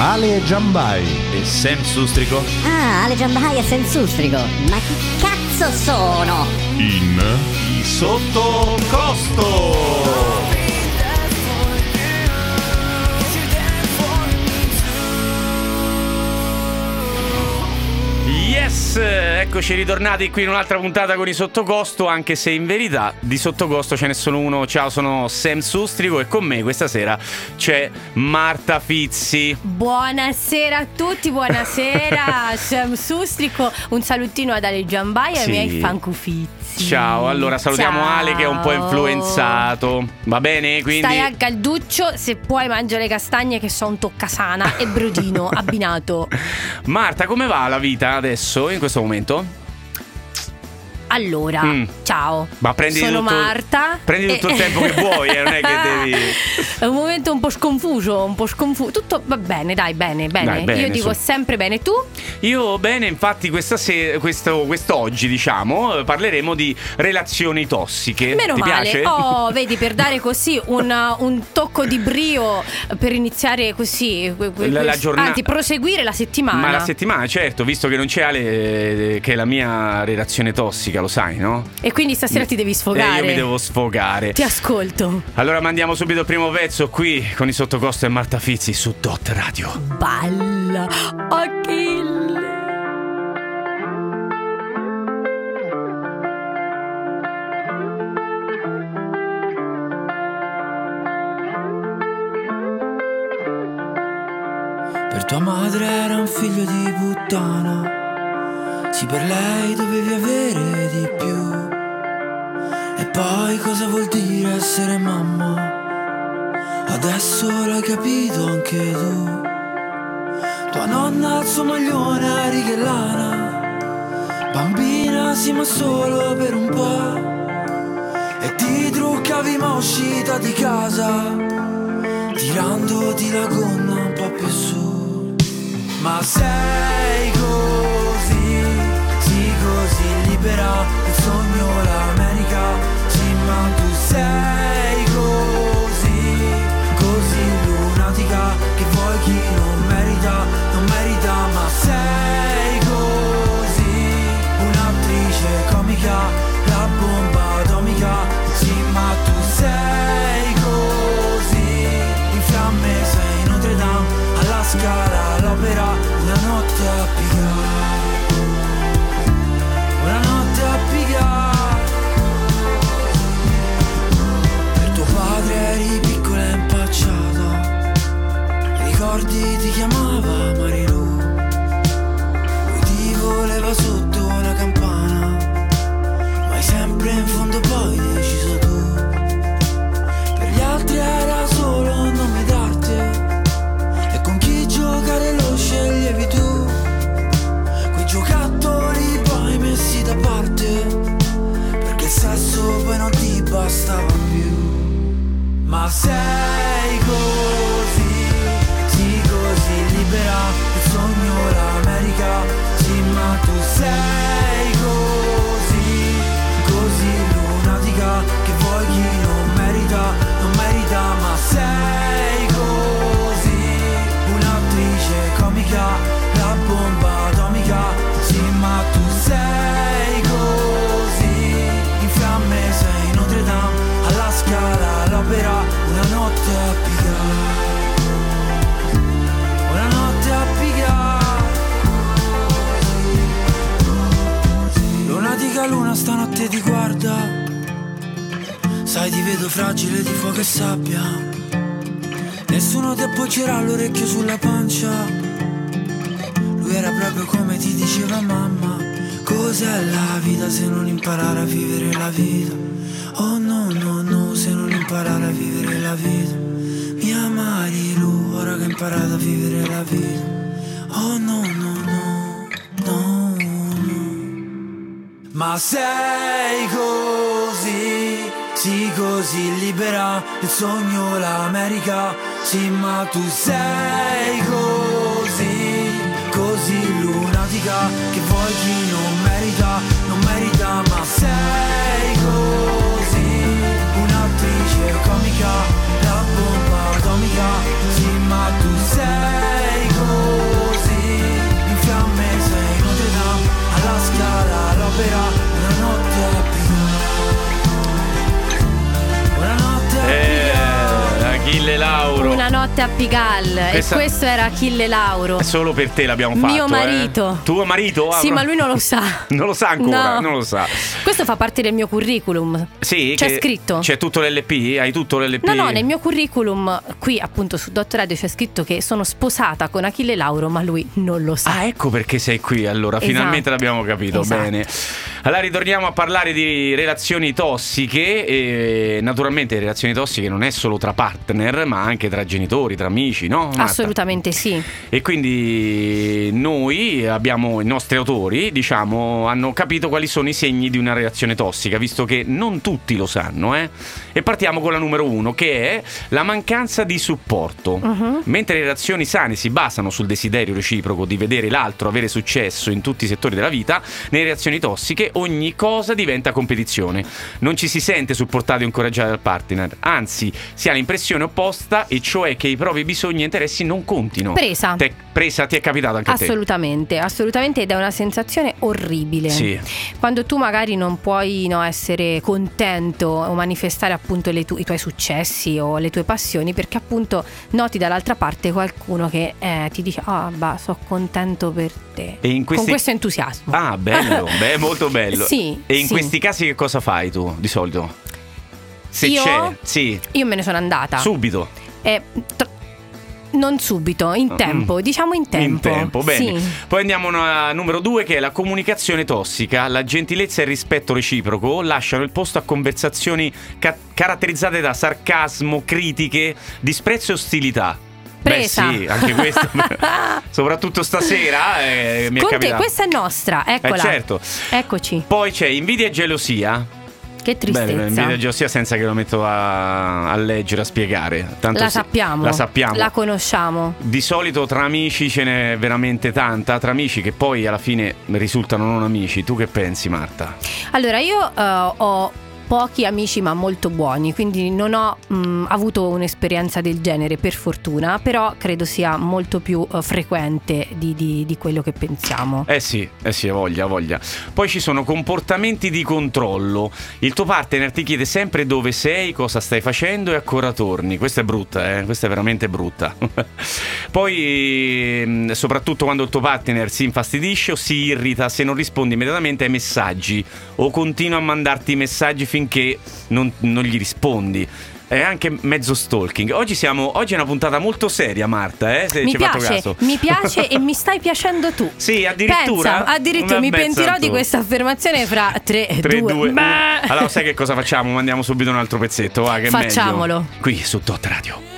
Ale Giambai e Sam Sustrico. Ah, Ale Giambai e Sam Sustrico. Ma chi cazzo sono? In sottocosto. Yes, eccoci ritornati qui in un'altra puntata con i sottocosto, anche se in verità di sottocosto ce n'è solo uno. Ciao, sono Sam Sustrico e con me questa sera c'è Marta Fizzi. Buonasera a tutti, buonasera Sam Sustrico, un salutino ad Ale Giambai e ai Sì. miei fancu Ciao, allora salutiamo Ciao. Ale che è un po' influenzato. Va bene? Quindi Stai a calduccio, se puoi mangia le castagne che sono toccasana e brodino abbinato. Marta, come va la vita adesso in questo momento? Allora, Mm. ciao. Ma prendi Sono tutto- Marta. prendi tutto e- il tempo che vuoi, eh, non è che devi- È un momento un po' sconfuso, un po' sconfuso. Tutto va bene, dai, bene, bene. Dai, bene, Io dico su. sempre bene. Tu? Io bene, infatti questa se- questo, quest'oggi diciamo parleremo di relazioni tossiche. Meno Ti male. piace? Oh, vedi, per dare così un, un tocco di brio per iniziare così. que- que- La- la giornata- Anzi, proseguire la settimana. Ma la settimana, certo, visto che non c'è Ale, eh, che è la mia relazione tossica, lo sai, no? E quindi stasera ti devi sfogare. Eh, io mi devo sfogare. Ti ascolto. Allora mandiamo subito il primo pezzo qui con i sottocosto e Marta Fizzi su Dot Radio. Balla. Achille. Per tua madre era un figlio di puttana. Sì, per lei dovevi avere di più. E poi cosa vuol dire essere mamma? Adesso l'hai capito anche tu. Tua nonna al suo maglione a righe lana. Bambina sì ma solo per un po'. E ti truccavi ma uscita di casa tirandoti la gonna un po' più su. Ma sei così, sì così libera, il sogno l'America, sì ma tu sei così, così lunatica, che vuoi chi non merita, non merita, ma sei chiamava Marilu, stanotte ti guarda. Sai ti vedo fragile di fuoco e sabbia. Nessuno ti appoggerà l'orecchio sulla pancia. Lui era proprio come ti diceva mamma. Cos'è la vita se non imparare a vivere la vita? Oh no no no se non imparare a vivere la vita. Mia Marilu ora che hai imparato a vivere la vita. Oh no no ma sei così, sì così libera, il sogno l'America, sì ma tu sei così, così lunatica, che vuoi chi non merita, non merita, ma sei così, un'attrice comica, la bomba atomica, sì ma tu sei opera Buonanotte a Pigal. Questa- E questo era Achille Lauro. Solo per te l'abbiamo fatto. Mio eh. marito. Tuo marito? Ah, Sì, ma lui non lo sa. Non lo sa ancora, No. non lo sa. Questo fa parte del mio curriculum. Sì, C'è scritto. C'è tutto l'LP? Hai tutto l'LP? No, no, nel mio curriculum, qui appunto su Dot Radio c'è scritto che sono sposata con Achille Lauro, ma lui non lo sa. Ah, ecco perché sei qui allora, Esatto. finalmente l'abbiamo capito Esatto. bene. Allora ritorniamo a parlare di relazioni tossiche e naturalmente relazioni tossiche non è solo tra partner, ma anche tra genitori, tra amici, no? Marta? Assolutamente sì. E quindi noi abbiamo, i nostri autori, diciamo, hanno capito quali sono i segni di una relazione tossica, visto che non tutti lo sanno, eh? E partiamo con la numero uno, che è la mancanza di supporto. Mhm. Mentre le relazioni sane si basano sul desiderio reciproco di vedere l'altro avere successo in tutti i settori della vita, nelle relazioni tossiche ogni cosa diventa competizione. Non ci si sente supportato e incoraggiato dal partner, anzi si ha l'impressione opposta, e cioè che i propri bisogni e interessi non contino. Presa. Te- presa, ti è capitato anche a te? Assolutamente, assolutamente ed è una sensazione orribile. Sì. Quando tu magari non puoi no, essere contento o manifestare appunto le tu- i tuoi successi o le tue passioni perché appunto noti dall'altra parte qualcuno che eh, ti dice ah bah sono contento per te E questi- con questo entusiasmo. Ah, bello, beh, molto bello. Sì, E in sì. questi casi che cosa fai tu di solito? Se Io? c'è, sì, Io me ne sono andata. subito. Eh, tr- non subito, in tempo, diciamo in tempo. Mm. In tempo, bene. Sì. Poi andiamo a numero due che è la comunicazione tossica. La gentilezza e il rispetto reciproco lasciano il posto a conversazioni ca- caratterizzate da sarcasmo, critiche, disprezzo e ostilità. Presa. Beh sì, anche questo. Soprattutto stasera eh, mi è Con te, capitato. questa è nostra, eccola. Eh, certo. Eccoci. Poi c'è invidia e gelosia. Che tristezza. Beh, invidia gelosia senza che lo metto a, a leggere, a spiegare. Tanto la sappiamo. La sappiamo. La conosciamo. Di solito tra amici ce n'è veramente tanta, tra amici che poi alla fine risultano non amici. Tu che pensi, Marta? Allora, io eh, ho pochi amici ma molto buoni, quindi non ho mh, avuto un'esperienza del genere per fortuna, però credo sia molto più eh, frequente di, di- di quello che pensiamo. Eh sì, eh sì, voglia, voglia. Poi ci sono comportamenti di controllo. Il tuo partner ti chiede sempre dove sei, cosa stai facendo e a che ora torni. Questa è brutta, eh? Questa è veramente brutta. Poi, ehm, soprattutto quando il tuo partner si infastidisce o si irrita se non rispondi immediatamente ai messaggi o continua a mandarti messaggi finché non, non gli rispondi. È anche mezzo stalking. Oggi, siamo, oggi è una puntata molto seria, Marta, eh? Se Mi ci piace, caso. mi piace e mi stai piacendo tu. Sì, addirittura. Pensa, addirittura mi pentirò di questa affermazione fra 3 e 3, 2. 2, Allora sai che cosa facciamo? Mandiamo subito un altro pezzetto, va. Facciamolo. Qui su Dot Radio.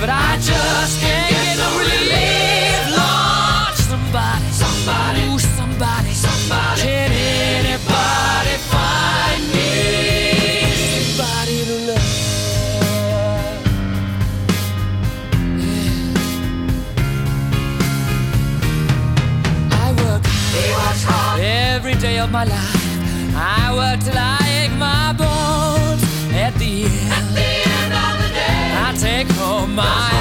did to me. I have spent all my years in believing you, but I just can't get no relief. Lord, somebody, somebody, ooh, somebody, somebody. Can anybody find me somebody to love? I work He works hard every day of my life. I work till I my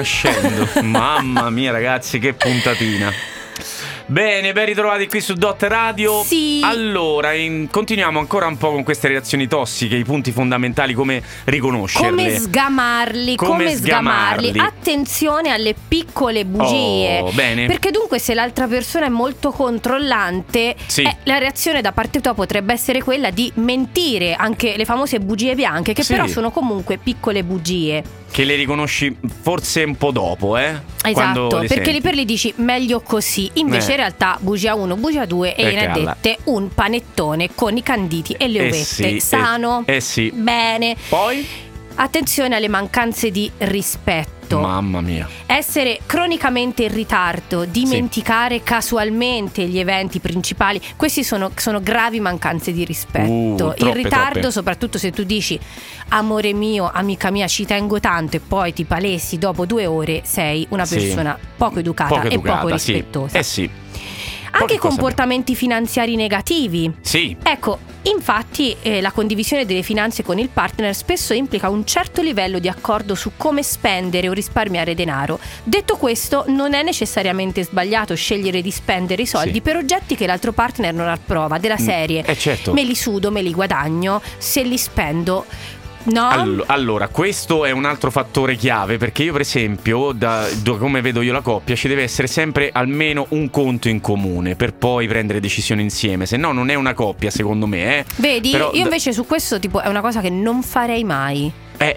nascendo. Mamma mia, ragazzi, che puntatina. Bene, ben ritrovati qui su Dot Radio. Sì. Allora, in- continuiamo ancora un po' con queste reazioni tossiche, i punti fondamentali, come riconoscerle. Come sgamarli, Come come, sgamarli. sgamarli. Attenzione alle piccole bugie. Oh, bene. Perché dunque se l'altra persona è molto controllante, Sì. eh, la reazione da parte tua potrebbe essere quella di mentire, anche le famose bugie bianche, che Sì. però sono comunque piccole bugie. Che le riconosci forse un po' dopo, eh? Esatto, perché senti. lì per lì dici meglio così. Invece Eh. in realtà bugia 1, bugia 2 e Eh, ha calla. dette un panettone con i canditi e le Eh uvette. sì, eh- Sano. eh sì. Bene. Poi? Attenzione alle mancanze di rispetto. Mamma mia. Essere cronicamente in ritardo, dimenticare casualmente gli eventi principali, questi sono, sono gravi mancanze di rispetto. Uh, il troppe, ritardo, troppe. soprattutto se tu dici amore mio, amica mia, ci tengo tanto e poi ti palesi dopo due ore, sei una Sì. persona poco educata, Poco e poco educata, sì. rispettosa. Eh sì. Anche comportamenti finanziari negativi. Sì. Ecco, infatti eh, la condivisione delle finanze con il partner spesso implica un certo livello di accordo su come spendere o risparmiare denaro. Detto questo, non è necessariamente sbagliato scegliere di spendere i soldi Sì. per oggetti che l'altro partner non approva, della serie. eh, certo. Me li sudo, me li guadagno, se li spendo. No? Allo- Allora, questo è un altro fattore chiave perché io, per esempio, da, da come vedo io la coppia, ci deve essere sempre almeno un conto in comune per poi prendere decisioni insieme. Se no, non è una coppia, secondo me. Eh. Vedi, Però io invece su questo tipo è una cosa che non farei mai. È,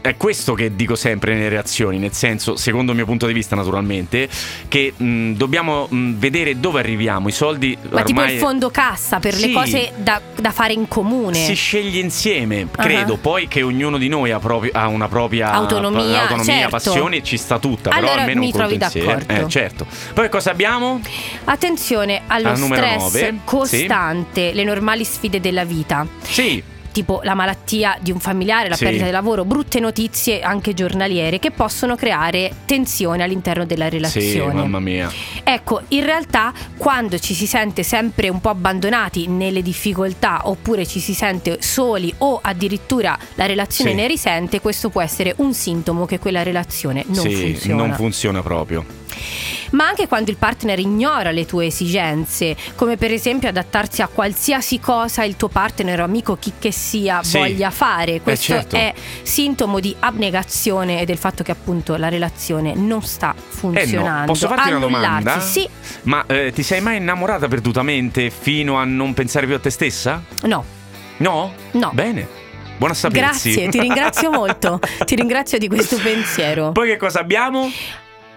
è questo che dico sempre nelle reazioni, nel senso, secondo il mio punto di vista, naturalmente, che mh, dobbiamo mh, vedere dove arriviamo. I soldi Ma tipo ormai il fondo cassa per Sì. le cose da, da fare in comune. si sceglie insieme. Credo Ah. poi che ognuno di noi ha, proprio- ha una propria Autonomia, autonomia certo. passioni, ci sta tutta. Però Allora almeno mi un trovi d'accordo. Eh, certo. Poi cosa abbiamo? Attenzione allo Al stress nove, costante, le normali sfide della vita. Sì, Tipo la malattia di un familiare, la Sì. perdita del lavoro, brutte notizie anche giornaliere che possono creare tensione all'interno della sì, relazione. mamma mia. Ecco, in realtà quando ci si sente sempre un po' abbandonati nelle difficoltà oppure ci si sente soli o addirittura la relazione Sì. ne risente, questo può essere un sintomo che quella relazione non sì, funziona. non funziona proprio. Ma anche quando il partner ignora le tue esigenze, come per esempio adattarsi a qualsiasi cosa il tuo partner o amico chi che sia Sì. voglia fare. Questo certo. è sintomo di abnegazione e del fatto che appunto la relazione non sta funzionando. Eh Posso farti una Annullarsi, domanda? Sì, Ma eh, ti sei mai innamorata perdutamente fino a non pensare più a te stessa? no. No? No. Bene. Buona sapersi. Grazie, ti ringrazio molto. ti ringrazio di questo pensiero. Poi che cosa abbiamo?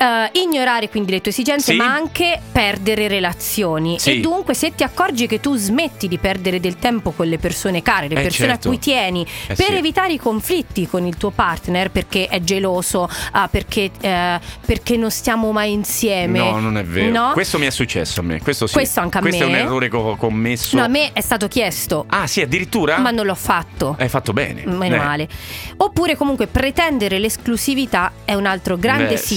Eh, ignorare quindi le tue esigenze, Sì. ma anche perdere relazioni. Sì. E dunque, se ti accorgi che tu smetti di perdere del tempo con le persone care, le Eh, persone certo. a cui tieni, Eh, per sì. evitare i conflitti con il tuo partner, perché è geloso, ah, perché, eh, perché non stiamo mai insieme. No, non è vero. No? Questo mi è successo a me. Questo. Questo anche a Questo me. è un errore che ho commesso. No, a me è stato chiesto, Ah, sì, addirittura? ma non l'ho fatto. Hai fatto bene. Meno Eh. male. Oppure comunque pretendere l'esclusività è un altro grande Beh, sì.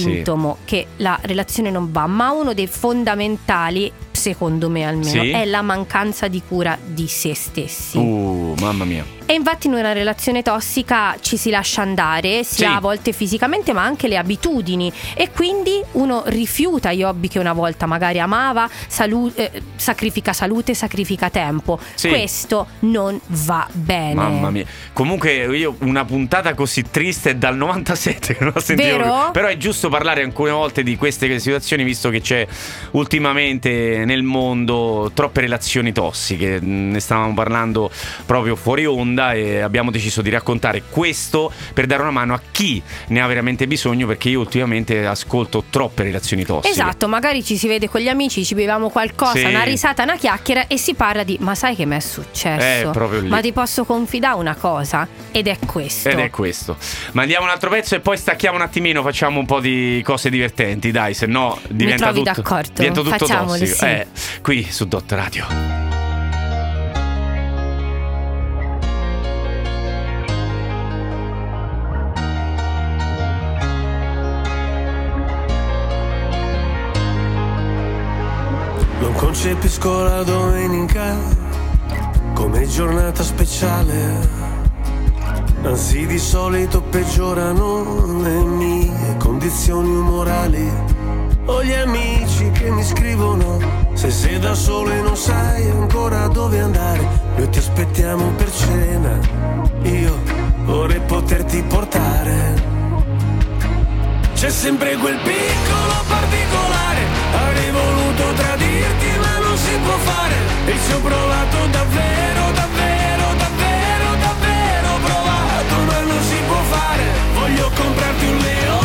Che la relazione non va, ma uno dei fondamentali, secondo me almeno, Sì. è la mancanza di cura di se stessi. Uh, mamma mia. E infatti in una relazione tossica ci si lascia andare, sia Sì. a volte fisicamente ma anche le abitudini e quindi uno rifiuta gli hobby che una volta magari amava, salu- eh, sacrifica salute, sacrifica tempo. Sì. Questo non va bene. Mamma mia. Comunque io una puntata così triste è dal 97 che non la sentivo. Vero? Però è giusto parlare alcune volte di queste situazioni visto che c'è ultimamente nel mondo troppe relazioni tossiche. Ne stavamo parlando proprio fuori onda e abbiamo deciso di raccontare questo per dare una mano a chi ne ha veramente bisogno perché io ultimamente ascolto troppe relazioni tossiche. Esatto, magari ci si vede con gli amici, ci beviamo qualcosa, Sì. una risata, una chiacchiera e si parla di ma sai che mi è successo? Eh. Ma ti posso confidare una cosa? Ed è questo. Ed è questo. Mandiamo un altro pezzo e poi stacchiamo un attimino, facciamo un po' di cose divertenti, dai, se no diventa trovi tutto, d'accordo? diventa tutto Facciamoli, tossico. sì. Eh, qui su Dot Radio. Non concepisco la domenica come giornata speciale. Anzi, di solito peggiorano le mie condizioni umorali. Ho gli amici che mi scrivono: Se sei da solo e non sai ancora dove andare, noi ti aspettiamo per cena. Io vorrei poterti portare. C'è sempre quel piccolo particolare. Avrei voluto tradirti ma non si può fare. E ci ho provato davvero, davvero, davvero, davvero provato ma non si può fare. Voglio comprarti un leone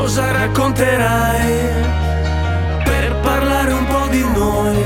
Cosa racconterai? per parlare un po' di noi.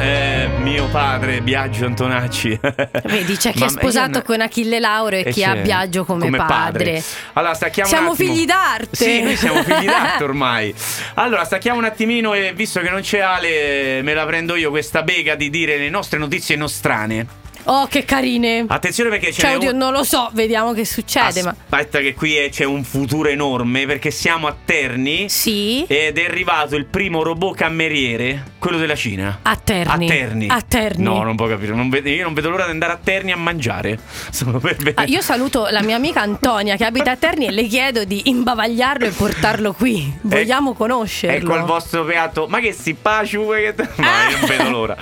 Eh, mio padre, Biagio Antonacci. Vedi, c'è chi è Mamma- sposato io- con Achille Lauro e, E chi ha Biagio come, padre. Allora, stacchiamo Siamo figli d'arte. Sì, noi siamo figli d'arte ormai. Allora, stacchiamo un attimino e visto che non c'è Ale, me la prendo io questa bega di dire le nostre notizie nostrane. Oh, che carine. Attenzione perché c'è Cioè, oddio, un... non lo so, vediamo che succede, ma... Aspetta che qui è- c'è un futuro enorme perché siamo a Terni Sì. ed è arrivato il primo robot cameriere, quello della Cina. A Terni. A Terni. A Terni. No, non può capire. non vedo- io non vedo l'ora di andare a Terni a mangiare. Solo per vedere. Ah, io saluto la mia amica Antonia che abita a Terni e le chiedo di imbavagliarlo e portarlo qui. Vogliamo conoscerlo. Ecco il vostro piatto. Ma che si paciu? che- No, io non vedo l'ora.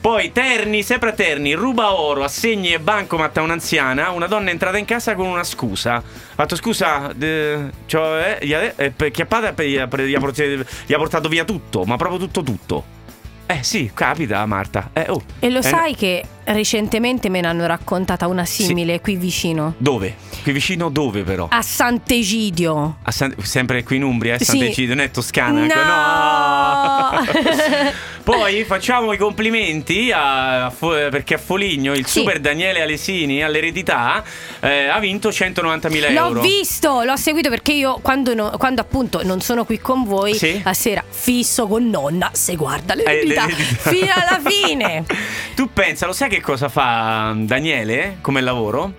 Poi Terni, sempre a Terni, ruba oro, assegni e bancomat a un'anziana. Una donna è entrata in casa con una scusa. Ha fatto scusa, eh, cioè, eh, gli ha, eh, chiappata e gli ha, gli ha portato- gli ha portato via tutto, ma proprio tutto tutto. Eh sì, capita Marta. Eh, oh. E lo Eh, sai che recentemente me ne hanno raccontata una simile qui vicino? Dove? Qui vicino dove però? A Sant'Egidio. A San- sempre qui in Umbria, è Sì. Sant'Egidio, non è Toscana. No! Poi facciamo i complimenti a, a perché a Foligno il Sì. super Daniele Alesini all'eredità eh, ha vinto 190.000 L'ho euro. visto, l'ho seguito perché io quando, no- quando appunto non sono qui con voi, Sì. la sera fisso con nonna, se guarda l'eredità Eh, l'eredità. fino alla fine. Tu pensa, lo sai che cosa fa Daniele come lavoro?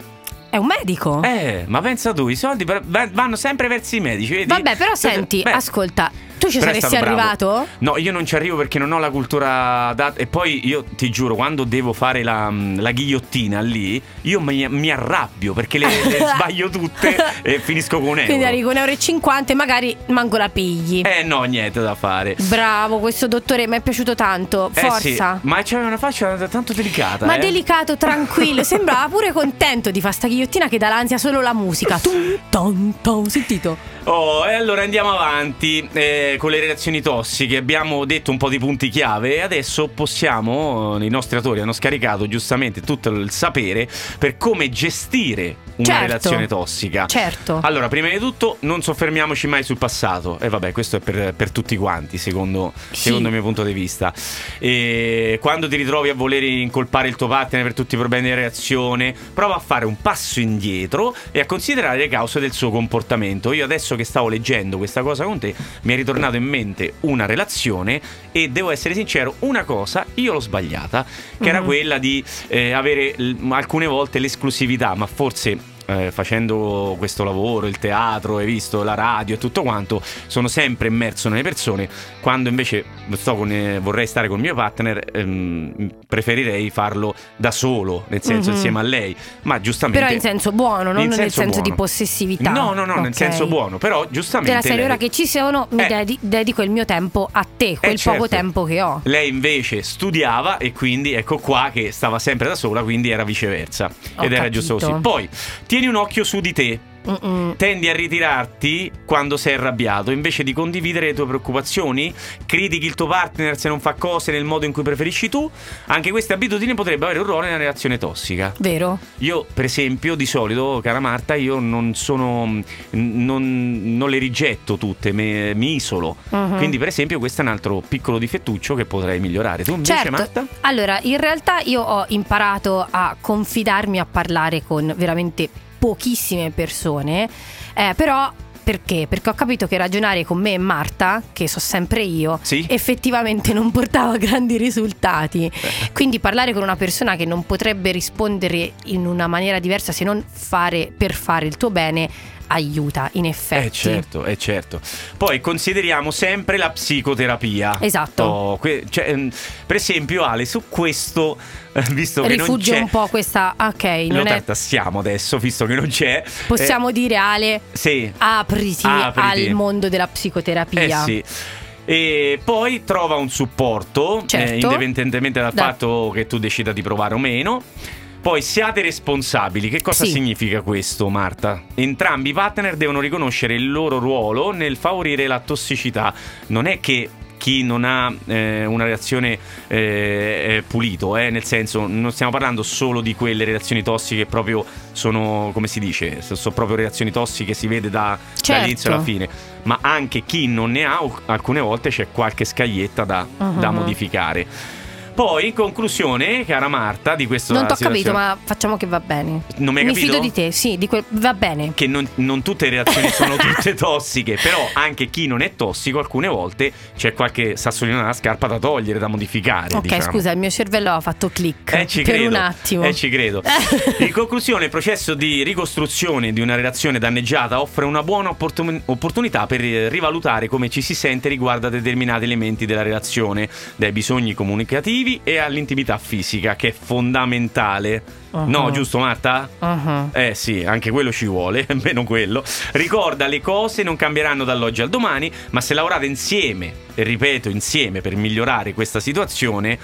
È un medico. Eh, ma pensa tu, i soldi per- va- vanno sempre verso i medici. Vedi? Vabbè, però Cioè, senti, beh, ascolta, tu ci però saresti bravo. arrivato? No, io non ci arrivo perché non ho la cultura data. E poi io ti giuro, quando devo fare la, la ghigliottina lì, io mi, mi arrabbio perché le, le sbaglio tutte e finisco con un euro. Quindi arrivi con 1,50 euro e magari manco la pigli. Eh no, niente da fare. Bravo, questo dottore mi è piaciuto tanto. Eh sì, Forza. ma c'aveva una faccia tanto delicata. Ma eh. delicato, tranquillo, sembrava pure contento di fare sta ghigliottina che dà l'ansia solo la musica. Tum, tom, tom, sentito? Oh, e allora andiamo avanti eh, con le relazioni tossiche. Abbiamo detto un po' di punti chiave e adesso possiamo, eh, i nostri autori hanno scaricato giustamente tutto il sapere per come gestire una Certo. relazione tossica. Certo. Allora, prima di tutto, non soffermiamoci mai sul passato. E vabbè, questo è per, per tutti quanti, secondo, Sì. secondo il mio punto di vista. E quando ti ritrovi a voler incolpare il tuo partner per tutti i problemi di reazione, prova a fare un passo indietro e a considerare le cause del suo comportamento. Io adesso che stavo leggendo questa cosa con te, mi è ritornato in mente una relazione e devo essere sincero, una cosa io l'ho sbagliata, che era Mhm. quella di eh, avere l- alcune volte l'esclusività, ma forse eh, facendo questo lavoro, il teatro, hai visto, la radio e tutto quanto, sono sempre immerso nelle persone. Quando invece sto con, eh, vorrei stare con il mio partner, ehm, preferirei farlo da solo, nel senso Mhm. insieme a lei. Ma giustamente. Però in senso buono, non In nel senso senso di buono. possessività. No, no, no, nel Ok. senso buono, però giustamente. Della serie, lei- ora che ci sono, mi Eh. dedi- dedico il mio tempo a te, quel certo. poco tempo che ho. Lei invece studiava e quindi ecco qua che stava sempre da sola, quindi era viceversa. Ho Ed era capito. giusto così. Poi tieni un occhio su di te. Mm-mm. Tendi a ritirarti quando sei arrabbiato invece di condividere le tue preoccupazioni, critichi il tuo partner se non fa cose nel modo in cui preferisci tu. Anche queste abitudini potrebbero avere un ruolo nella relazione tossica. Vero? Io, per esempio, di solito, cara Marta, io non sono. non, non le rigetto tutte, me- mi isolo. Mhm. Quindi, per esempio, questo è un altro piccolo difettuccio che potrei migliorare. Tu invece, Certo. Marta? Allora, in realtà io ho imparato a confidarmi a parlare con veramente pochissime persone, eh, però perché? Perché ho capito che ragionare con me e Marta, che so sempre io, Sì. effettivamente non portava grandi risultati. Quindi parlare con una persona che non potrebbe rispondere in una maniera diversa se non fare per fare il tuo bene aiuta, in effetti. Eh certo, eh certo. Poi consideriamo sempre la psicoterapia. Esatto. Oh, que- cioè, ehm, per esempio, Ale, su questo, eh, visto che non Rifugge c'è... un po' questa. Ok, Lo non è. tartassiamo adesso, visto che non c'è. Possiamo dire, Ale, Eh, sì. apriti, Apriti. al mondo della psicoterapia. Eh sì. E poi trova un supporto, Certo. eh, indipendentemente dal Da- fatto che tu decida di provare o meno. Poi siate responsabili. Che cosa Sì. significa questo, Marta? Entrambi i partner devono riconoscere il loro ruolo nel favorire la tossicità. Non è che chi non ha eh, una reazione eh, pulito, eh, nel senso non stiamo parlando solo di quelle relazioni tossiche che proprio sono, come si dice, sono proprio relazioni tossiche, si vede da, Certo. dall'inizio alla fine, ma anche chi non ne ha, alcune volte c'è qualche scaglietta da, da Mhm. modificare. Poi, in conclusione, cara Marta, di questo Non t'ho capito, ma facciamo che va bene. Non mi hai Mi capito? fido di te, sì, di quel- va bene. che non, non tutte le reazioni sono tutte tossiche, però anche chi non è tossico alcune volte c'è qualche sassolino nella scarpa da togliere, da modificare. Ok, diciamo. scusa, il mio cervello ha fatto click Eh, ci per credo. un attimo. Eh, ci credo. In conclusione, il processo di ricostruzione di una relazione danneggiata offre una buona opportun- opportunità per rivalutare come ci si sente riguardo a determinati elementi della relazione, dai bisogni comunicativi e all'intimità fisica, che è fondamentale. Uh-huh. No, giusto Marta? Mhm. Eh sì, anche quello ci vuole, meno quello. Ricorda, le cose non cambieranno dall'oggi al domani, ma se lavorate insieme, e ripeto insieme, per migliorare questa situazione,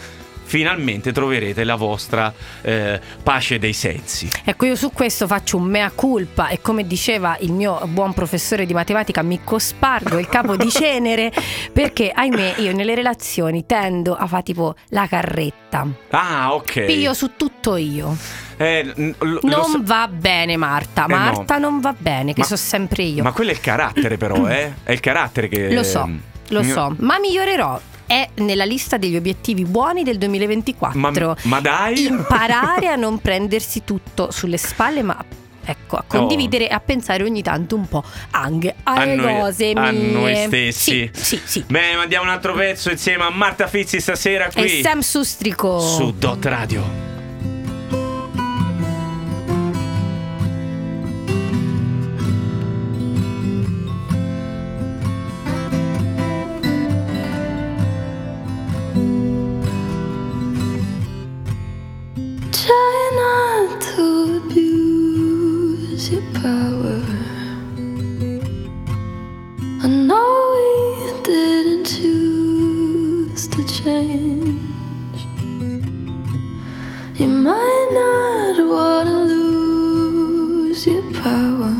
finalmente troverete la vostra eh, pace dei sensi. Ecco, io su questo faccio un mea culpa e come diceva il mio buon professore di matematica, mi cospargo il capo di cenere perché, ahimè, io nelle relazioni tendo a fare tipo la carretta. Ah, ok. Piglio su tutto io. Eh, n- lo Non sa- va bene Marta, Eh, no. Marta non va bene, che Ma- so sempre io. Ma quello è il carattere, però, eh? È il carattere che. Lo so, lo so, ma migliorerò. È nella lista degli obiettivi buoni del 2024. Ma, ma dai. Imparare a non prendersi tutto sulle spalle, ma ecco, a condividere e a pensare ogni tanto un po' anche A alle noi- cose a mie. noi stessi. Sì, sì, sì. Bene, mandiamo un altro pezzo insieme a Marta Fizzi stasera qui. E Sam Sustrico. Su Dot Radio. Power. I know we didn't choose to change. You might not want to lose your power,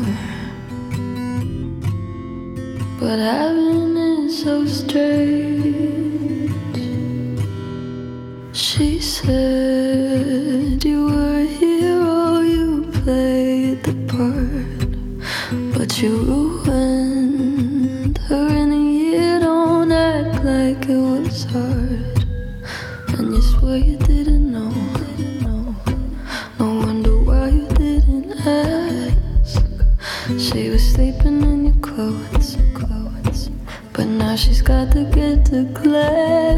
but having it so strange. She said you ruined her in a year. Don't act like it was hard, and you swear you didn't know. No wonder why you didn't ask. She was sleeping in your clothes, clothes. But now she's got to get to class.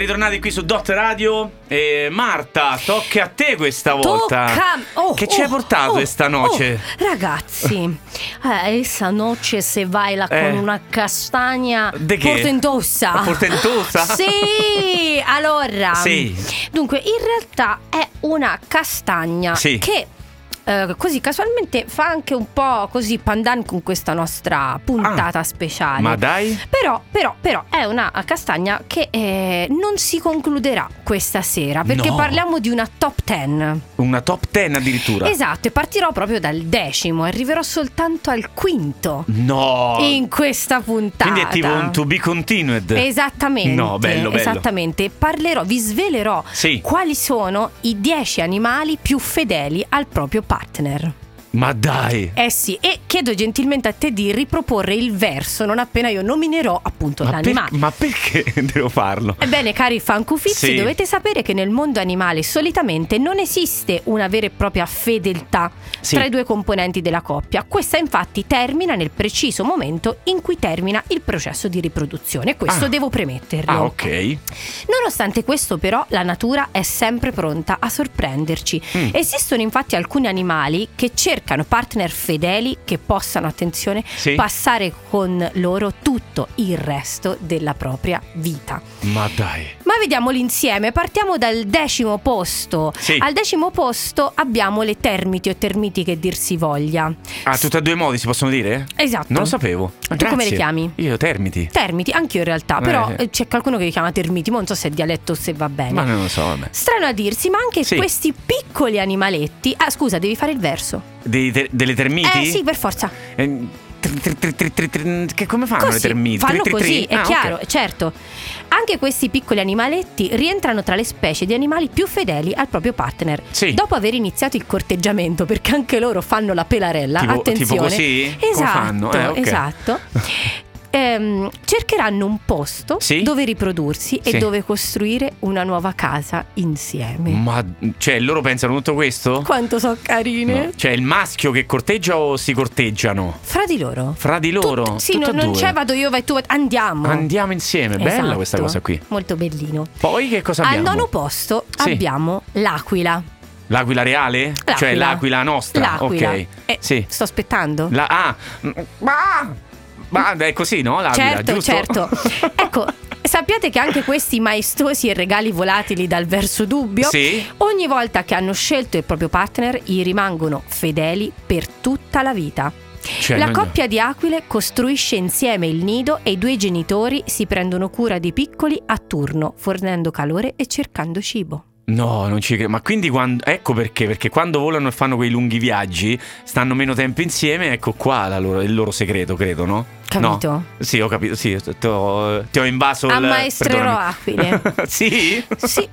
Ritornati qui su Dot Radio. E Marta, tocca a te questa volta. Tocca! Oh, che ci hai oh, portato oh, questa noce? oh, ragazzi, eh, questa noce se vai là Eh. con una castagna De che? portentosa. Portentosa? Sì, allora. Sì. Dunque, in realtà è una castagna Sì. che eh, così casualmente fa anche un po' così pandan con questa nostra puntata speciale. Ah. Ma dai. Però, però, però è una castagna che eh, non si concluderà questa sera perché No. parliamo di una top 10. Una top 10 addirittura. Esatto, e partirò proprio dal decimo, arriverò soltanto al quinto No. in questa puntata. Quindi è tipo un to be continued. Esattamente. No, bello, bello. Esattamente. Parlerò, vi svelerò Sì. quali sono i 10 animali più fedeli al proprio partner. Ma dai. Eh sì, e chiedo gentilmente a te di riproporre il verso non appena io nominerò appunto Ma, per- l'animale. ma perché devo farlo? Ebbene, cari fancufizi, Sì. dovete sapere che nel mondo animale solitamente non esiste una vera e propria fedeltà Sì. tra i due componenti della coppia. Questa infatti termina nel preciso momento in cui termina il processo di riproduzione. Questo Ah. devo premetterlo. Ah, ok. Nonostante questo, però, la natura è sempre pronta a sorprenderci. Mm. Esistono infatti alcuni animali che cercano partner fedeli che possano, attenzione, Sì. passare con loro tutto il resto della propria vita. Ma dai. Ma vediamoli insieme, partiamo dal decimo posto. Sì. Al decimo posto abbiamo le termiti o termiti che dir si voglia. Ah, tutti e due i modi si possono dire? Esatto. Non lo sapevo. Tu come le chiami? Io Termiti. Termiti, anch'io in realtà, però Eh. eh, c'è qualcuno che li chiama termiti, ma non so se è dialetto o se va bene. Ma non lo so, vabbè. Strano a dirsi, ma anche Sì. questi piccoli animaletti. Ah, scusa, devi fare il verso. Dei ter- delle termiti? Eh sì, per forza. Eh, tri- tri- tri- Che come fanno le Così, termiti? fanno così, è Ah, chiaro, certo. Anche questi piccoli animaletti rientrano tra le specie di animali più fedeli al proprio partner. Sì. Dopo aver iniziato il corteggiamento, perché anche loro fanno la pelarella, Tipo- attenzione. tipo così? Esatto, fanno? Eh, ok. esatto. Ehm, cercheranno un posto Sì? dove riprodursi Sì. e dove costruire una nuova casa insieme. Ma cioè loro pensano tutto questo? Quanto so carine. No. Cioè il maschio che corteggia o si corteggiano? Fra di loro. Fra di loro? Tut- sì, non, non c'è vado io, vai tu, andiamo. Andiamo insieme, bella Esatto. questa cosa qui. Molto bellino. Poi che cosa Al abbiamo? nono posto Sì. abbiamo l'aquila. L'aquila reale? Cioè l'aquila nostra? L'aquila. Ok. Eh, Sì. Sto aspettando. La- ah. Mm, Ma è così, no? L'aquila, certo, giusto? certo. ecco, sappiate che anche questi maestosi e regali volatili dal verso dubbio, Sì. ogni volta che hanno scelto il proprio partner, gli rimangono fedeli per tutta la vita. Cioè, la non- coppia di aquile costruisce insieme il nido e i due genitori si prendono cura dei piccoli a turno, fornendo calore e cercando cibo. No, non ci credo. Ma quindi quando. Ecco perché? Perché quando volano e fanno quei lunghi viaggi, stanno meno tempo insieme. Ecco qua la loro- il loro segreto, credo, no? Capito? No? Sì, ho capito. Sì, ti ho, ti ho invaso. Ammaestrerò aquile. sì? Sì.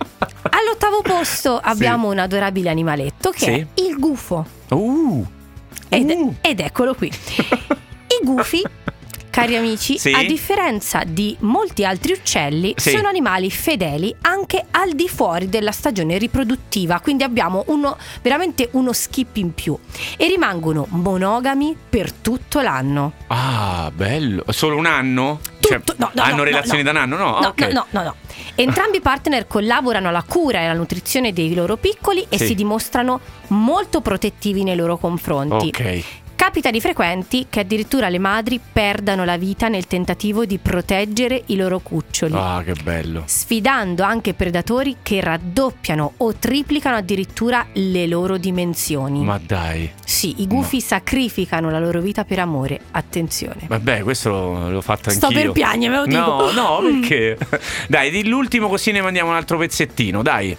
All'ottavo posto abbiamo un adorabile animaletto che Sì. è il gufo. Uh. Ed, Uh. ed eccolo qui. I gufi, cari amici, Sì. a differenza di molti altri uccelli, Sì. sono animali fedeli anche al di fuori della stagione riproduttiva. Quindi abbiamo uno, veramente uno skip in più. E rimangono monogami per tutto l'anno. Ah, bello. Solo un anno? Cioè, Tutto- no, no, hanno no, relazioni da un anno? No, No, ok. no, no, no. Entrambi i partner collaborano alla cura e alla nutrizione dei loro piccoli e Sì. si dimostrano molto protettivi nei loro confronti. Ok. Capita di frequenti che addirittura le madri perdano la vita nel tentativo di proteggere i loro cuccioli. Ah, che bello. Sfidando anche predatori che raddoppiano o triplicano addirittura le loro dimensioni. Ma dai. Sì, i gufi sacrificano la loro vita per amore. Attenzione. Vabbè, questo l'ho, fatto Sto anch'io. per piangere, me lo dico. No, no, perché? dai, l'ultimo così ne mandiamo un altro pezzettino, dai.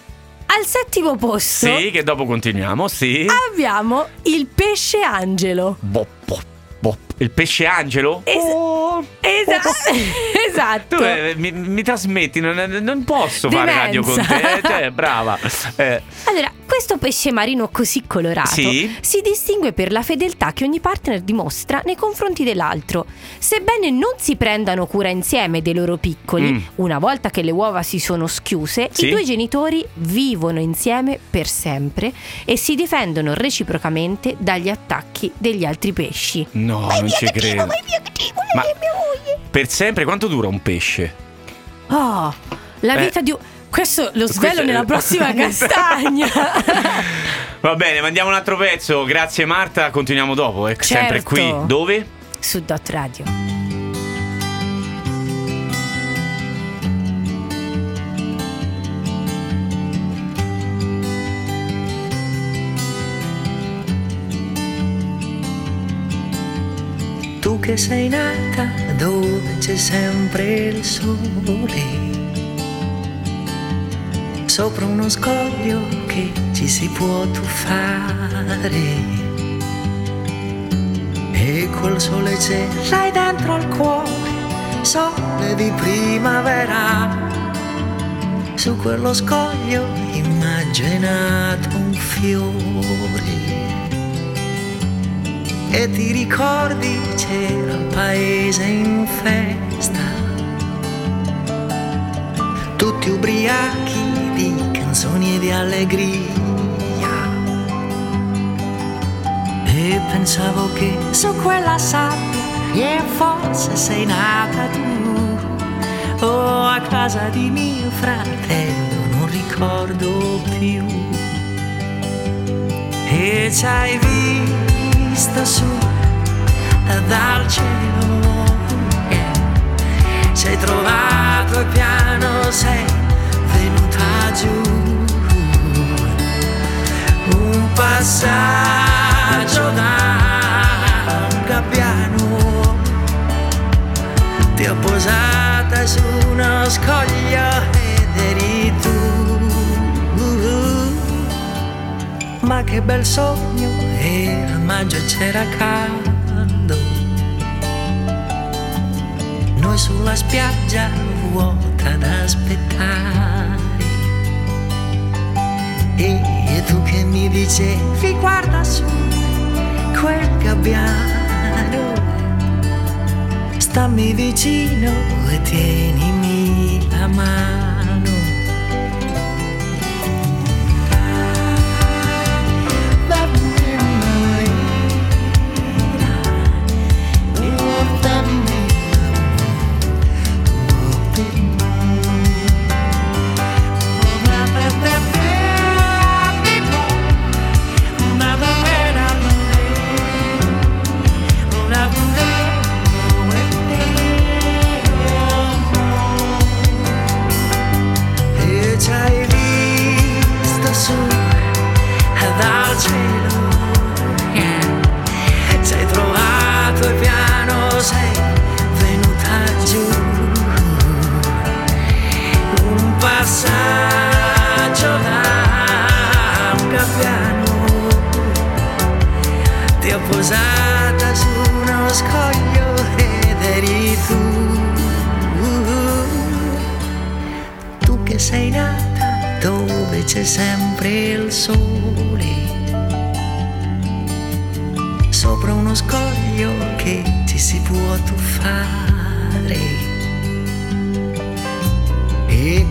Al settimo posto Sì, che dopo continuiamo, sì. abbiamo il pesce angelo. Bop, bop, bop. Il pesce angelo? Es- Oh. Esa- esatto. Tu eh, mi, mi trasmetti, non, non posso fare Demenza. radio con te. eh, Cioè, brava. Eh, Allora, questo pesce marino così colorato Sì. si distingue per la fedeltà che ogni partner dimostra nei confronti dell'altro. Sebbene non si prendano cura insieme dei loro piccoli, Mm. una volta che le uova si sono schiuse, Sì. i due genitori vivono insieme per sempre e si difendono reciprocamente dagli attacchi degli altri pesci. no, non ci credo. Ma Ma... per sempre quanto dura un pesce? Oh, La Eh. vita di un... Questo lo svelo nella prossima castagna. Va bene, mandiamo un altro pezzo. Grazie Marta, continuiamo dopo. È sempre Certo. qui. Dove? Su Dot Radio. Tu che sei nata dove c'è sempre il sole, sopra uno scoglio che ci si può tuffare. E quel sole c'è, dentro al cuore, sole di primavera. Su quello scoglio immaginato un fiore e ti ricordi c'era il paese in festa, tutti ubriachi canzoni di allegria. E pensavo che su quella sabbia e forse sei nata tu, o a casa di mio fratello, non ricordo più. E ci hai visto su dal cielo. Sei trovato il piano sei venuta giù passaggio da un gabbiano. Ti ho posata su uno scoglio ed eri tu. Ma che bel sogno era maggio e c'era caldo. Noi sulla spiaggia vuota ad aspettare. E, e tu che mi dicevi guarda su quel gabbiano? Stammi vicino e tienimi la mano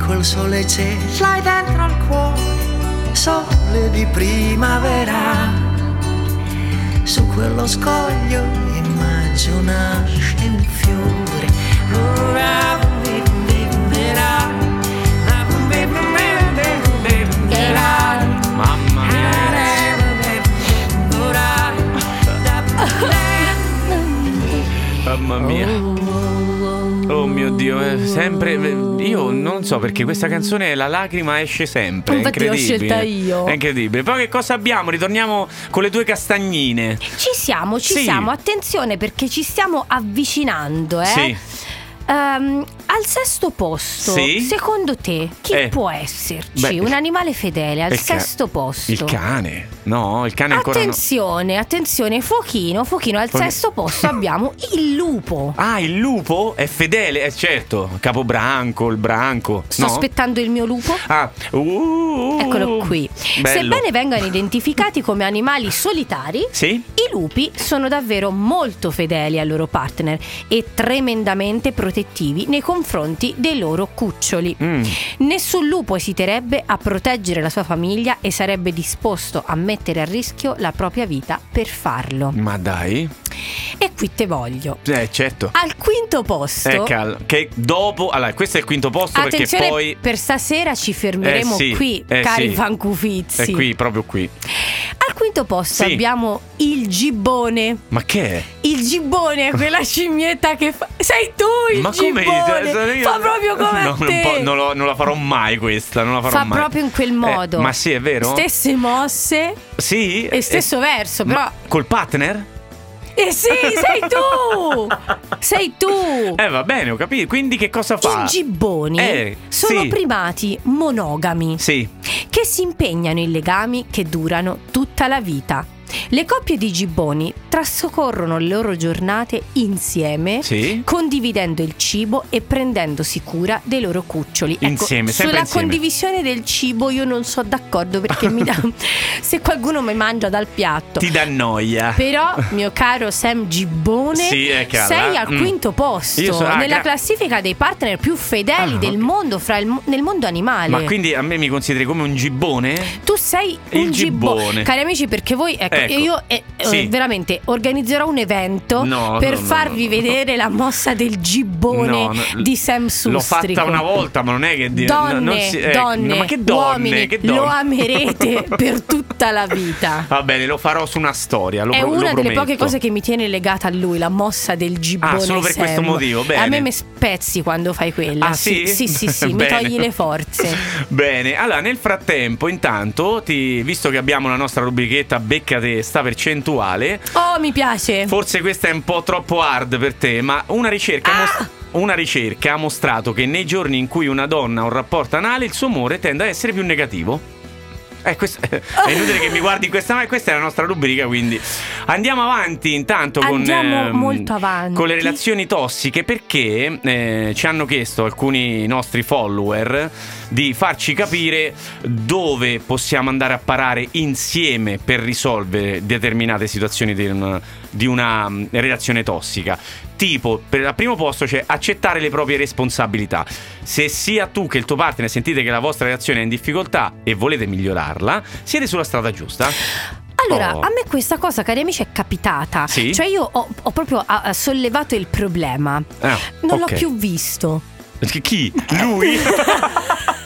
col sole c'è. L'hai dentro al cuore. Sole di primavera. Su quello scoglio immagino nasce un fiore Mamma mia. Mamma mia. Oh mio Dio, è sempre. Io non so perché questa canzone la lacrima esce sempre. Infatti l'ho scelta io. È incredibile. Poi che cosa abbiamo? Ritorniamo con le tue castagnine. Ci siamo, ci Sì. siamo. Attenzione perché ci stiamo avvicinando, eh. Sì. Ehm, al sesto posto, Sì. secondo te, chi Eh. può esserci? Beh, un animale fedele al il ca- sesto posto. Il cane. No, il cane ancora no. Attenzione, attenzione, Fuochino, Fuochino al Fuochi- sesto posto abbiamo il lupo. Ah, il lupo è fedele, eh, certo. Capobranco, il branco. Sto no? aspettando il mio lupo. Ah, uh, Eccolo qui. Bello. Sebbene vengano identificati come animali solitari, Sì? i lupi sono davvero molto fedeli al loro partner e tremendamente protettivi nei confronti dei loro cuccioli. Mm. Nessun lupo esiterebbe a proteggere la sua famiglia e sarebbe disposto a mettere a rischio la propria vita per farlo. Ma dai. E qui te voglio. Eh, certo. Al quinto posto. Eh, cal- che dopo, allora, questo è il quinto posto Attenzione, perché poi. per stasera ci fermeremo Eh, sì, qui, eh, cari sì. fancufizzi. È qui, proprio qui. Al quinto posto Sì. abbiamo il gibbone. Ma che è? Il gibbone è quella scimmietta che fa. Sei tu il Ma come gibbone! io- Fa proprio come no, non, non lo- non la farò mai questa, non la farò Fa mai. proprio in quel Eh, modo. ma sì, è vero? Stesse mosse Sì. e stesso verso, però. Col partner? Eh sì, sei tu! sei tu! Eh va bene, ho capito. Quindi che cosa fa? I gibboni Eh, sono sì. primati monogami Sì. che si impegnano in legami che durano tutta la vita. Le coppie di gibboni trascorrono le loro giornate insieme, Sì. condividendo il cibo e prendendosi cura dei loro cuccioli. Ecco, Insieme, sempre sulla insieme. condivisione del cibo io non sono d'accordo perché mi dà se qualcuno mi mangia dal piatto. Ti dà noia. Però, mio caro Sam Gibbone, Sì, sei eh? al Mm. quinto posto so- ah, nella classifica dei partner più fedeli Ah, del ok. mondo fra il nel mondo animale. Ma quindi a me mi consideri come un gibbone? Tu sei Il un gibbone. gibbone. Cari amici, perché voi, ecco, Ecco. io eh, eh, Sì. veramente organizzerò un evento No, per no, farvi no, vedere la mossa del gibbone di Sam Sustrico. L'ho fatta una volta, ma non è che. Donne, non si- eh, donne, ma che donne? uomini, che donne? lo amerete per tutta la vita. Va bene, lo farò su una storia. Lo È pro- una delle poche cose che mi tiene legata a lui, la mossa del gibbone. Ah, solo per Sam. questo motivo, bene. A me mi spezzi quando fai quella. Ah, sì? Sì, sì, sì, mi Bene. togli le forze. Bene, allora nel frattempo, intanto, ti- visto che abbiamo la nostra rubrichetta Becca Testa percentuale, Oh, mi piace. forse questa è un po' troppo hard per te, ma una ricerca, ha Ah! mos- una ricerca ha mostrato che nei giorni in cui una donna ha un rapporto anale, il suo umore tende a essere più negativo. Eh, questo- è inutile che mi guardi in questa ma questa è la nostra rubrica, quindi andiamo avanti intanto con, Andiamo ehm, molto avanti. con le relazioni tossiche perché eh, ci hanno chiesto alcuni nostri follower di farci capire dove possiamo andare a parare insieme per risolvere determinate situazioni di una, di una, mm, relazione tossica. Tipo, per, al primo posto c'è accettare le proprie responsabilità. Se sia tu che il tuo partner sentite che la vostra relazione è in difficoltà e volete migliorarla, siete sulla strada giusta. Allora, Oh. a me questa cosa, cari amici, è capitata. Sì? Cioè, io ho, ho proprio ah, sollevato il problema. Ah, Non ok. l'ho più visto. Chi? Lui?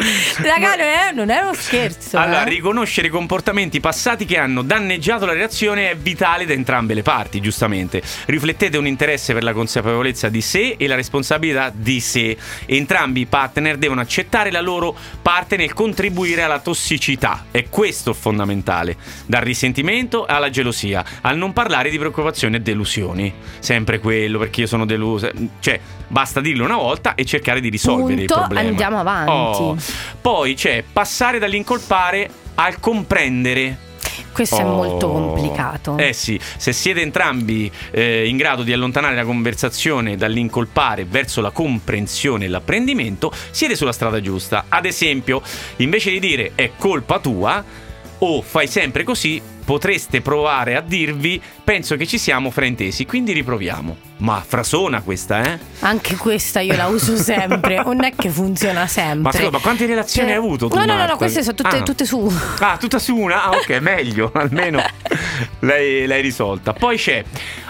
Raga, non è, non è uno scherzo. Allora, eh. riconoscere i comportamenti passati che hanno danneggiato la relazione è vitale da entrambe le parti, giustamente. Riflettete un interesse per la consapevolezza di sé e la responsabilità di sé. Entrambi i partner devono accettare la loro parte nel contribuire alla tossicità. È questo fondamentale. Dal risentimento alla gelosia, al non parlare di preoccupazioni e delusioni. Sempre quello, perché io sono delusa. Cioè, basta dirlo una volta e cercare di risolvere Punto, il problema. andiamo avanti. Oh. Poi c'è passare dall'incolpare al comprendere. Questo è Oh. molto complicato. Eh sì, se siete entrambi eh, in grado di allontanare la conversazione dall'incolpare verso la comprensione e l'apprendimento, siete sulla strada giusta. Ad esempio, invece di dire è colpa tua o fai sempre così, potreste provare a dirvi penso che ci siamo fraintesi, quindi riproviamo. Ma frasona questa, eh? Anche questa io la uso sempre. non è che funziona sempre. Ma scusa, ma quante relazioni Cioè- hai avuto tu? No, no, no, no, queste sono tutte, Ah. tutte su. Ah, tutta su una? Ah, ok, meglio, almeno l'hai, l'hai risolta. Poi c'è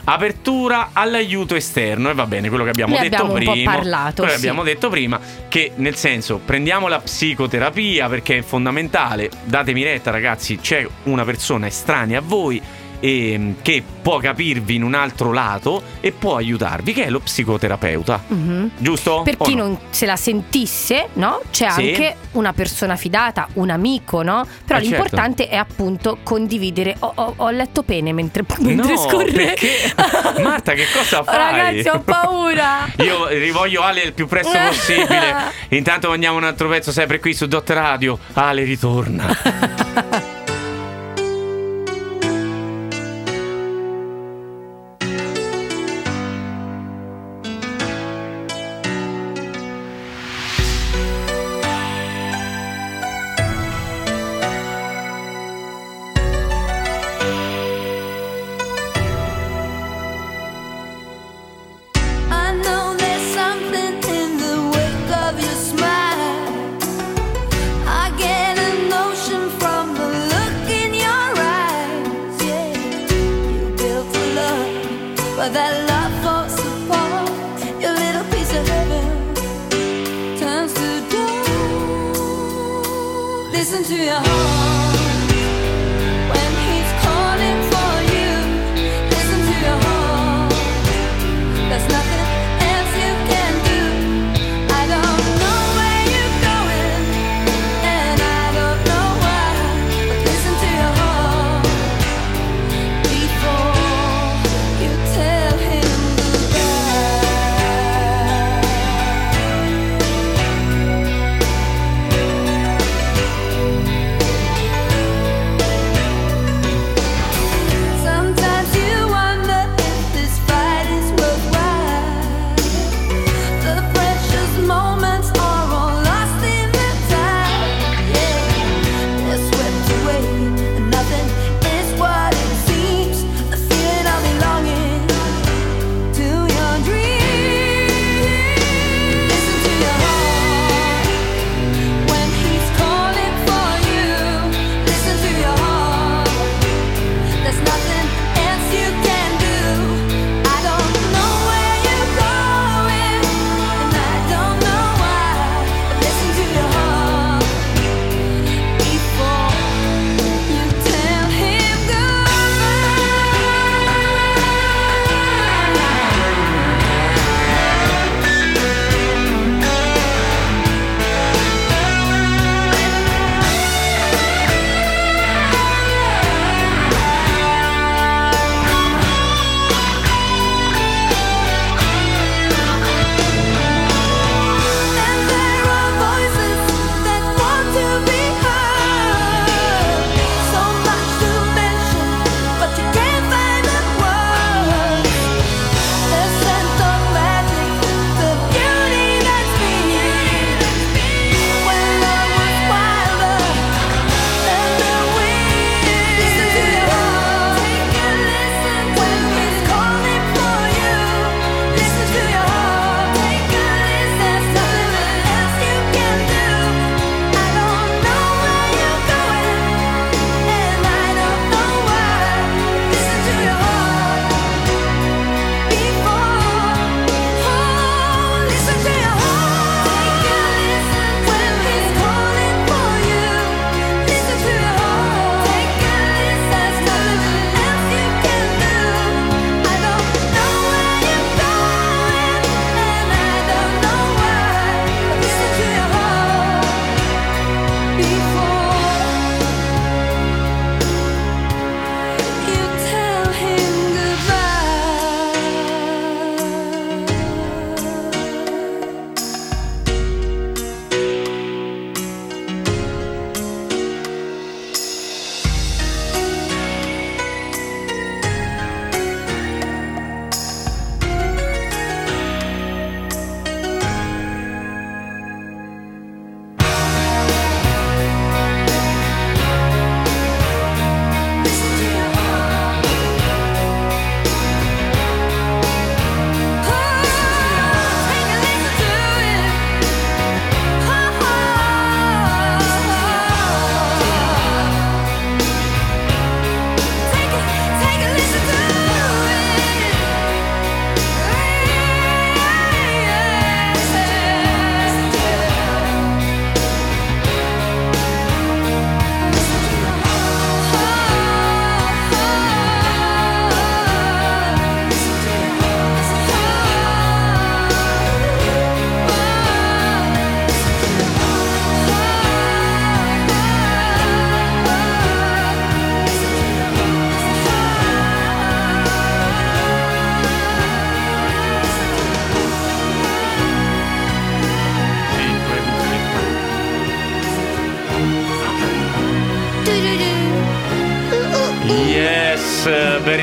apertura all'aiuto esterno, e va bene, quello che abbiamo Ne detto abbiamo prima. parlato, quello che sì. abbiamo detto prima, che nel senso, prendiamo la psicoterapia perché è fondamentale. Datemi retta, ragazzi, c'è una persona estranea a voi. E, che può capirvi in un altro lato e può aiutarvi, che è lo psicoterapeuta. Mhm. Giusto? Per chi no? non se la sentisse, no? C'è Sì. anche una persona fidata, un amico, no? Però Ah, certo. l'importante è appunto condividere. Ho, ho- ho letto pene mentre, mentre No, scorre. perché? Marta, che cosa fai? Ragazzi, ho paura. Io rivoglio Ale il più presto possibile. Intanto mandiamo un altro pezzo sempre qui su Dot Radio. Ale ritorna.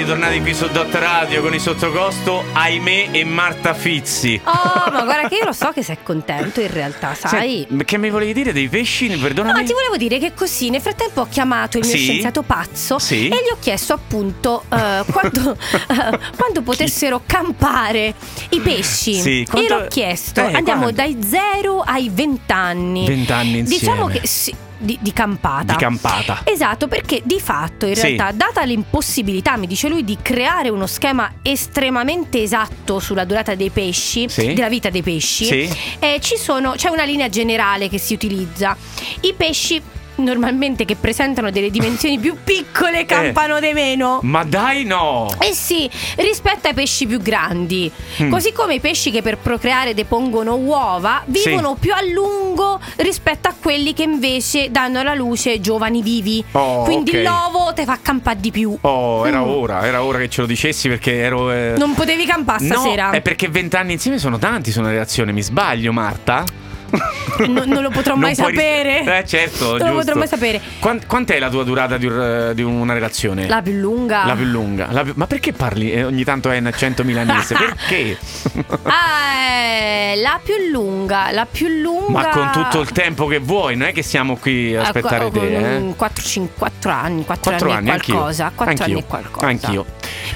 tornati qui su Dot Radio con i sottocosto, ahimè e Marta Fizzi. Oh, ma guarda che io lo so che sei contento in realtà, sai? Senti, che mi volevi dire dei pesci? Perdonami. No, ma ti volevo dire che così, nel frattempo ho chiamato il mio sì? scienziato pazzo sì? e gli ho chiesto appunto uh, quando, uh, quando, potessero campare i pesci. Sì, quanto... E l'ho chiesto, eh, andiamo quando? dai 0 ai 20 anni. 20 anni insieme. Diciamo che sì di, di, campata. Di campata. Esatto, perché di fatto in sì. realtà, data l'impossibilità, mi dice lui, di creare uno schema estremamente esatto sulla durata dei pesci, sì. della vita dei pesci, sì. eh, sono, c'è una linea generale che si utilizza. I pesci normalmente che presentano delle dimensioni più piccole campano di meno. Ma dai, no! Eh sì, rispetto ai pesci più grandi. Mm. Così come i pesci che per procreare depongono uova vivono più a lungo rispetto a quelli che invece danno alla luce giovani vivi. Oh, Quindi ok. l'ovo te fa campare di più. Oh, era Mm. ora, era ora che ce lo dicessi perché ero. eh, Non potevi campare stasera. No, è perché vent'anni insieme sono tanti su una relazione, mi sbaglio, Marta? No- non lo potrò mai puoi ris- sapere. Eh, certo, Non lo giusto. potrò mai sapere. Quan- quant'è la tua durata di, un- di una relazione? La più lunga. La più lunga. La più- Ma perché parli eh, ogni tanto è in accento milanese? perché? Ah, eh, la più lunga, la più lunga. Ma con tutto il tempo che vuoi, non è che siamo qui a aspettare te, eh? 4, 4 anni, 4, Quattro anni, anni, qualcosa. anch'io. 4 anni Anch'io. e qualcosa. Anch'io.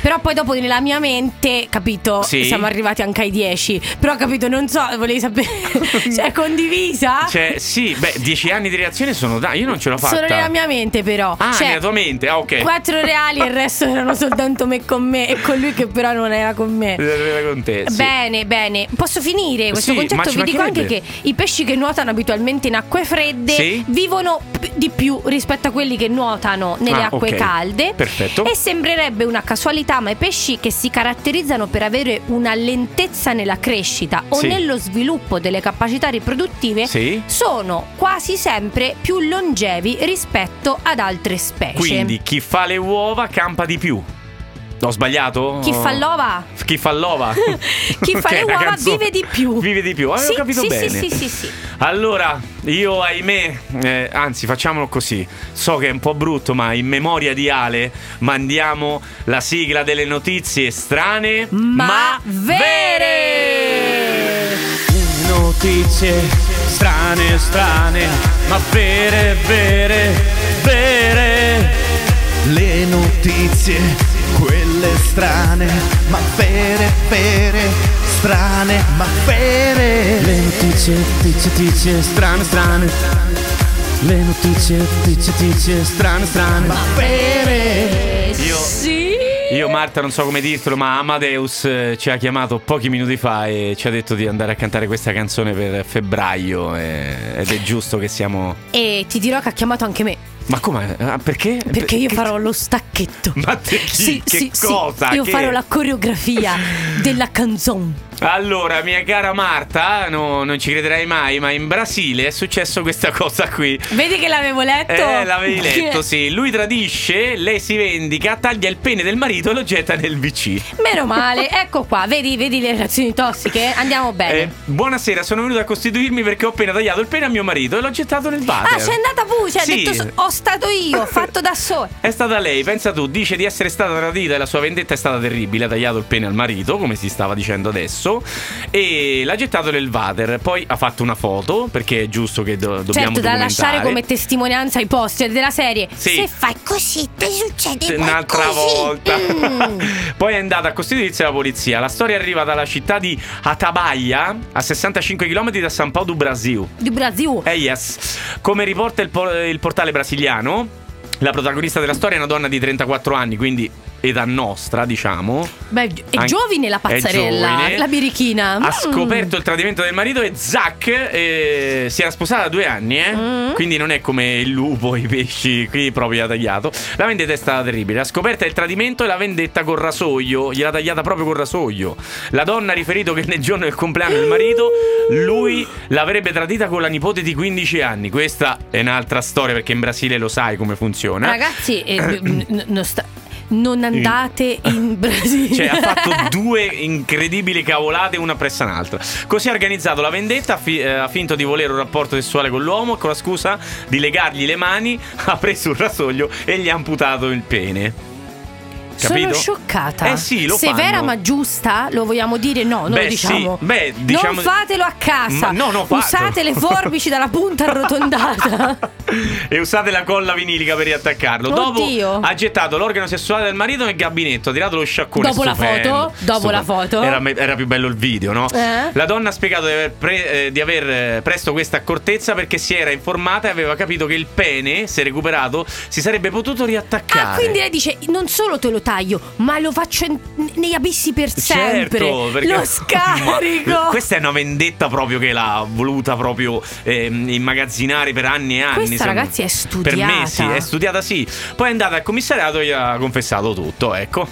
Però poi dopo nella mia mente, capito, Sì. siamo arrivati anche ai 10. Però capito, non so, volevi sapere. cioè, è condivisa? Cioè, sì, beh, dieci anni di relazione sono da. Io non ce l'ho fatta. Solo nella mia mente, però. Ah, cioè, nella tua mente, ah, ok. Quattro reali e il resto erano soltanto me con me e con lui che però non era con me. Era con te, sì. Bene, bene. Posso finire questo Sì, concetto? Vi dico anche che i pesci che nuotano abitualmente in acque fredde Sì. vivono p- di più rispetto a quelli che nuotano nelle Ah, acque ok. calde. Perfetto. E sembrerebbe una casualità, ma i pesci che si caratterizzano per avere una lentezza nella crescita o nello sviluppo delle capacità riproduttive Sì. sono quasi sempre più longevi rispetto ad altre specie. Quindi chi fa le uova campa di più. Ho sbagliato? Chi fa l'ova? Chi fa l'ova? Chi fa le uova vive di più. Vive di più, avevo Sì, capito sì, bene. Sì, sì, sì, sì. Allora, io ahimè, eh, anzi facciamolo così, so che è un po' brutto, ma in memoria di Ale mandiamo la sigla delle notizie strane, Ma vere! Notizie strane, strane, ma vere, vere, vere. Le notizie, quelle strane, ma vere, vere, strane, ma vere. Le notizie, tizie, tizie, strane, strane. Le notizie, tizie, tizie, strane, strane. Ma vere. Io, Sì. Io Marta non so come dirtelo, ma Amadeus eh, ci ha chiamato pochi minuti fa e ci ha detto di andare a cantare questa canzone per febbraio e- ed è giusto che siamo... E ti dirò che ha chiamato anche me. Ma come? Ah, perché? Perché io farò lo stacchetto. Ma te chi? Sì, che sì, sì. cosa? Io Che- farò la coreografia della canzone. Allora, mia cara Marta, no, non ci crederai mai, ma in Brasile è successo questa cosa qui. Vedi che l'avevo letto? Eh, l'avevi letto, sì. Lui tradisce, lei si vendica, taglia il pene del marito e lo getta nel VC. Meno male, ecco qua, vedi, vedi le relazioni tossiche? Andiamo bene. Eh, buonasera, sono venuto a costituirmi perché ho appena tagliato il pene a mio marito e l'ho gettato nel water. Ah, c'è andata pure, cioè, ha Sì. detto ho stato io, ho fatto da sola. È stata lei, pensa tu, dice di essere stata tradita e la sua vendetta è stata terribile, ha tagliato il pene al marito, come si stava dicendo adesso, e l'ha gettato nel water. Poi ha fatto una foto, perché è giusto che do- dobbiamo Certo, da lasciare come testimonianza ai poster della serie. Sì. Se fai così, ti succede Un'altra volta. Mm. Poi è andata a costituirsi la polizia. La storia arriva dalla città di Atabaia, a 65 km da San Paulo do Brasil. Di Brasil. Eh yes. Come riporta il, po- il portale brasiliano, la protagonista della storia è una donna di 34 anni, quindi età nostra, diciamo. Beh, è Anche- giovine la pazzarella, giovane. la birichina. Ha Mm. scoperto il tradimento del marito e Zack eh, si era sposata da due anni, eh? Mm. Quindi non è come il lupo, i pesci, qui proprio ha tagliato. La vendetta è stata terribile. La scoperta del tradimento e la vendetta col rasoio. Gliel'ha tagliata proprio col rasoio. La donna ha riferito che nel giorno del compleanno del marito lui l'avrebbe tradita con la nipote di 15 anni. Questa è un'altra storia perché in Brasile lo sai come funziona. Ragazzi, eh, n- n- non, sta- non andate in Brasile. Cioè, ha fatto due incredibili cavolate una presso l'altra. Così ha organizzato la vendetta, ha, fi- eh, ha finto di volere un rapporto sessuale con l'uomo con la scusa di legargli le mani ha preso un rasoio e gli ha amputato il pene. Capito? Sono scioccata. Eh sì, lo Severa fanno. ma giusta? Lo vogliamo dire? No, non Beh, lo diciamo. sì. Beh, diciamo- Non fatelo a casa. Ma no, no. Usate le forbici dalla punta arrotondata. e usate la colla vinilica per riattaccarlo. Dopo Oddio. ha gettato l'organo sessuale del marito nel gabinetto, ha tirato lo sciaccone. Dopo la stupendo. foto? Dopo la foto? Era, era più bello il video, no? Eh? La donna ha spiegato di aver, pre- eh, di aver, eh, presto questa accortezza perché si era informata e aveva capito che il pene, se recuperato, si sarebbe potuto riattaccare. Ah, quindi lei dice: Non solo te lo taglio, ma lo faccio in- negli abissi per sempre. Certo, perché- Lo scarico. Questa è una vendetta proprio che l'ha voluta proprio ehm, immagazzinare per anni e anni. Questa ragazzi è studiata. Per me sì, è studiata sì. Poi è andata al commissariato e gli ha confessato tutto, ecco.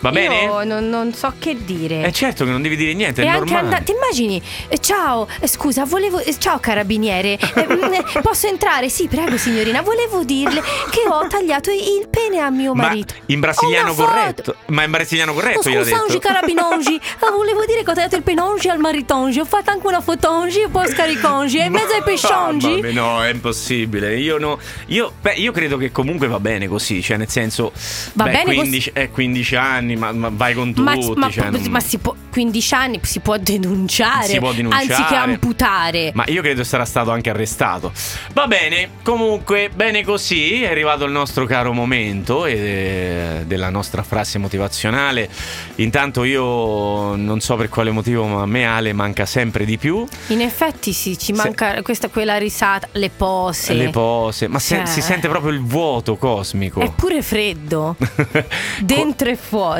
Va bene? Io non, non so che dire. Eh certo che non devi dire niente, E è anche normale. andare, ti immagini? Eh, ciao, eh, scusa, volevo. eh, ciao carabiniere, Eh, mm, posso entrare? Sì, prego signorina. Volevo dirle che ho tagliato il pene a mio Ma marito. in brasiliano Ho corretto. Ma in brasiliano corretto Oh, gliel'ha scusongi detto. carabinongi Volevo dire che ho tagliato il penongi al maritongi Ho fatto anche una fotongi e poi scaricongi E in mezzo ai pesciongi vabbè, no, è impossibile. Io, no, io, beh, io credo che comunque va bene così. Cioè, nel senso, Va beh, bene così. 15, eh, 15 anni, ma, ma vai con tutti. ma, ma- cioè, non- ma si può 15 anni si può denunciare Si può denunciare. Anziché amputare Ma io credo sarà stato anche arrestato. Va bene, comunque, bene così. È arrivato il nostro caro momento eh, della nostra frase motivazionale. Intanto io non so per quale motivo, ma a me Ale manca sempre di più. In effetti sì, ci Se- manca questa, quella risata Le pose Le pose, ma se- Cioè. si sente proprio il vuoto cosmico. È pure freddo Dentro e fuori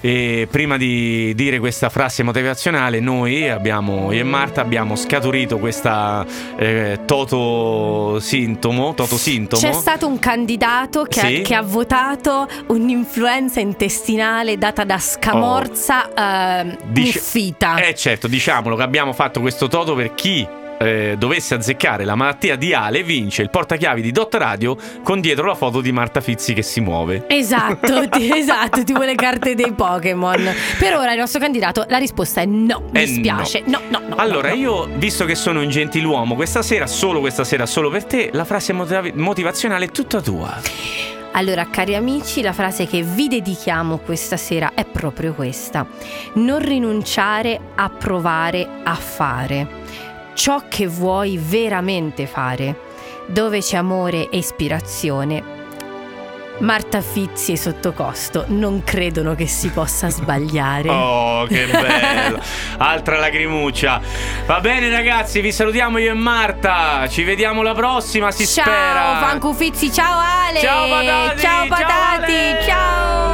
E prima di dire questa frase motivazionale, noi abbiamo, io e Marta abbiamo scaturito questa eh, toto sintomo, toto sintomo. C'è stato un candidato che, Sì. ha, che ha votato un'influenza intestinale data da scamorza ehm, Dice- muffita. Eh certo, diciamolo che abbiamo fatto questo toto per chi eh, dovesse azzeccare la malattia di Ale vince il portachiavi di Dot Radio con dietro la foto di Marta Fizzi che si muove. Esatto, ti- esatto, tipo le carte dei Pokémon. Per ora il nostro candidato, la risposta è no, mi Eh, spiace. No, no, no. Allora, no, no. io, visto che sono un gentiluomo, questa sera, solo questa sera, solo per te, la frase motiv- motivazionale è tutta tua. Allora, cari amici, la frase che vi dedichiamo questa sera è proprio questa. Non rinunciare a provare a fare ciò che vuoi veramente fare. Dove c'è amore e ispirazione. Marta Fizzi e Sottocosto non credono che si possa sbagliare. Oh, che bello! Altra lacrimuccia. Va bene, ragazzi, vi salutiamo io e Marta. Ci vediamo la prossima, si ciao, spera. Fanco Fizzi, ciao Ale! Ciao, patati, Ciao ciao, patati, Ale! ciao!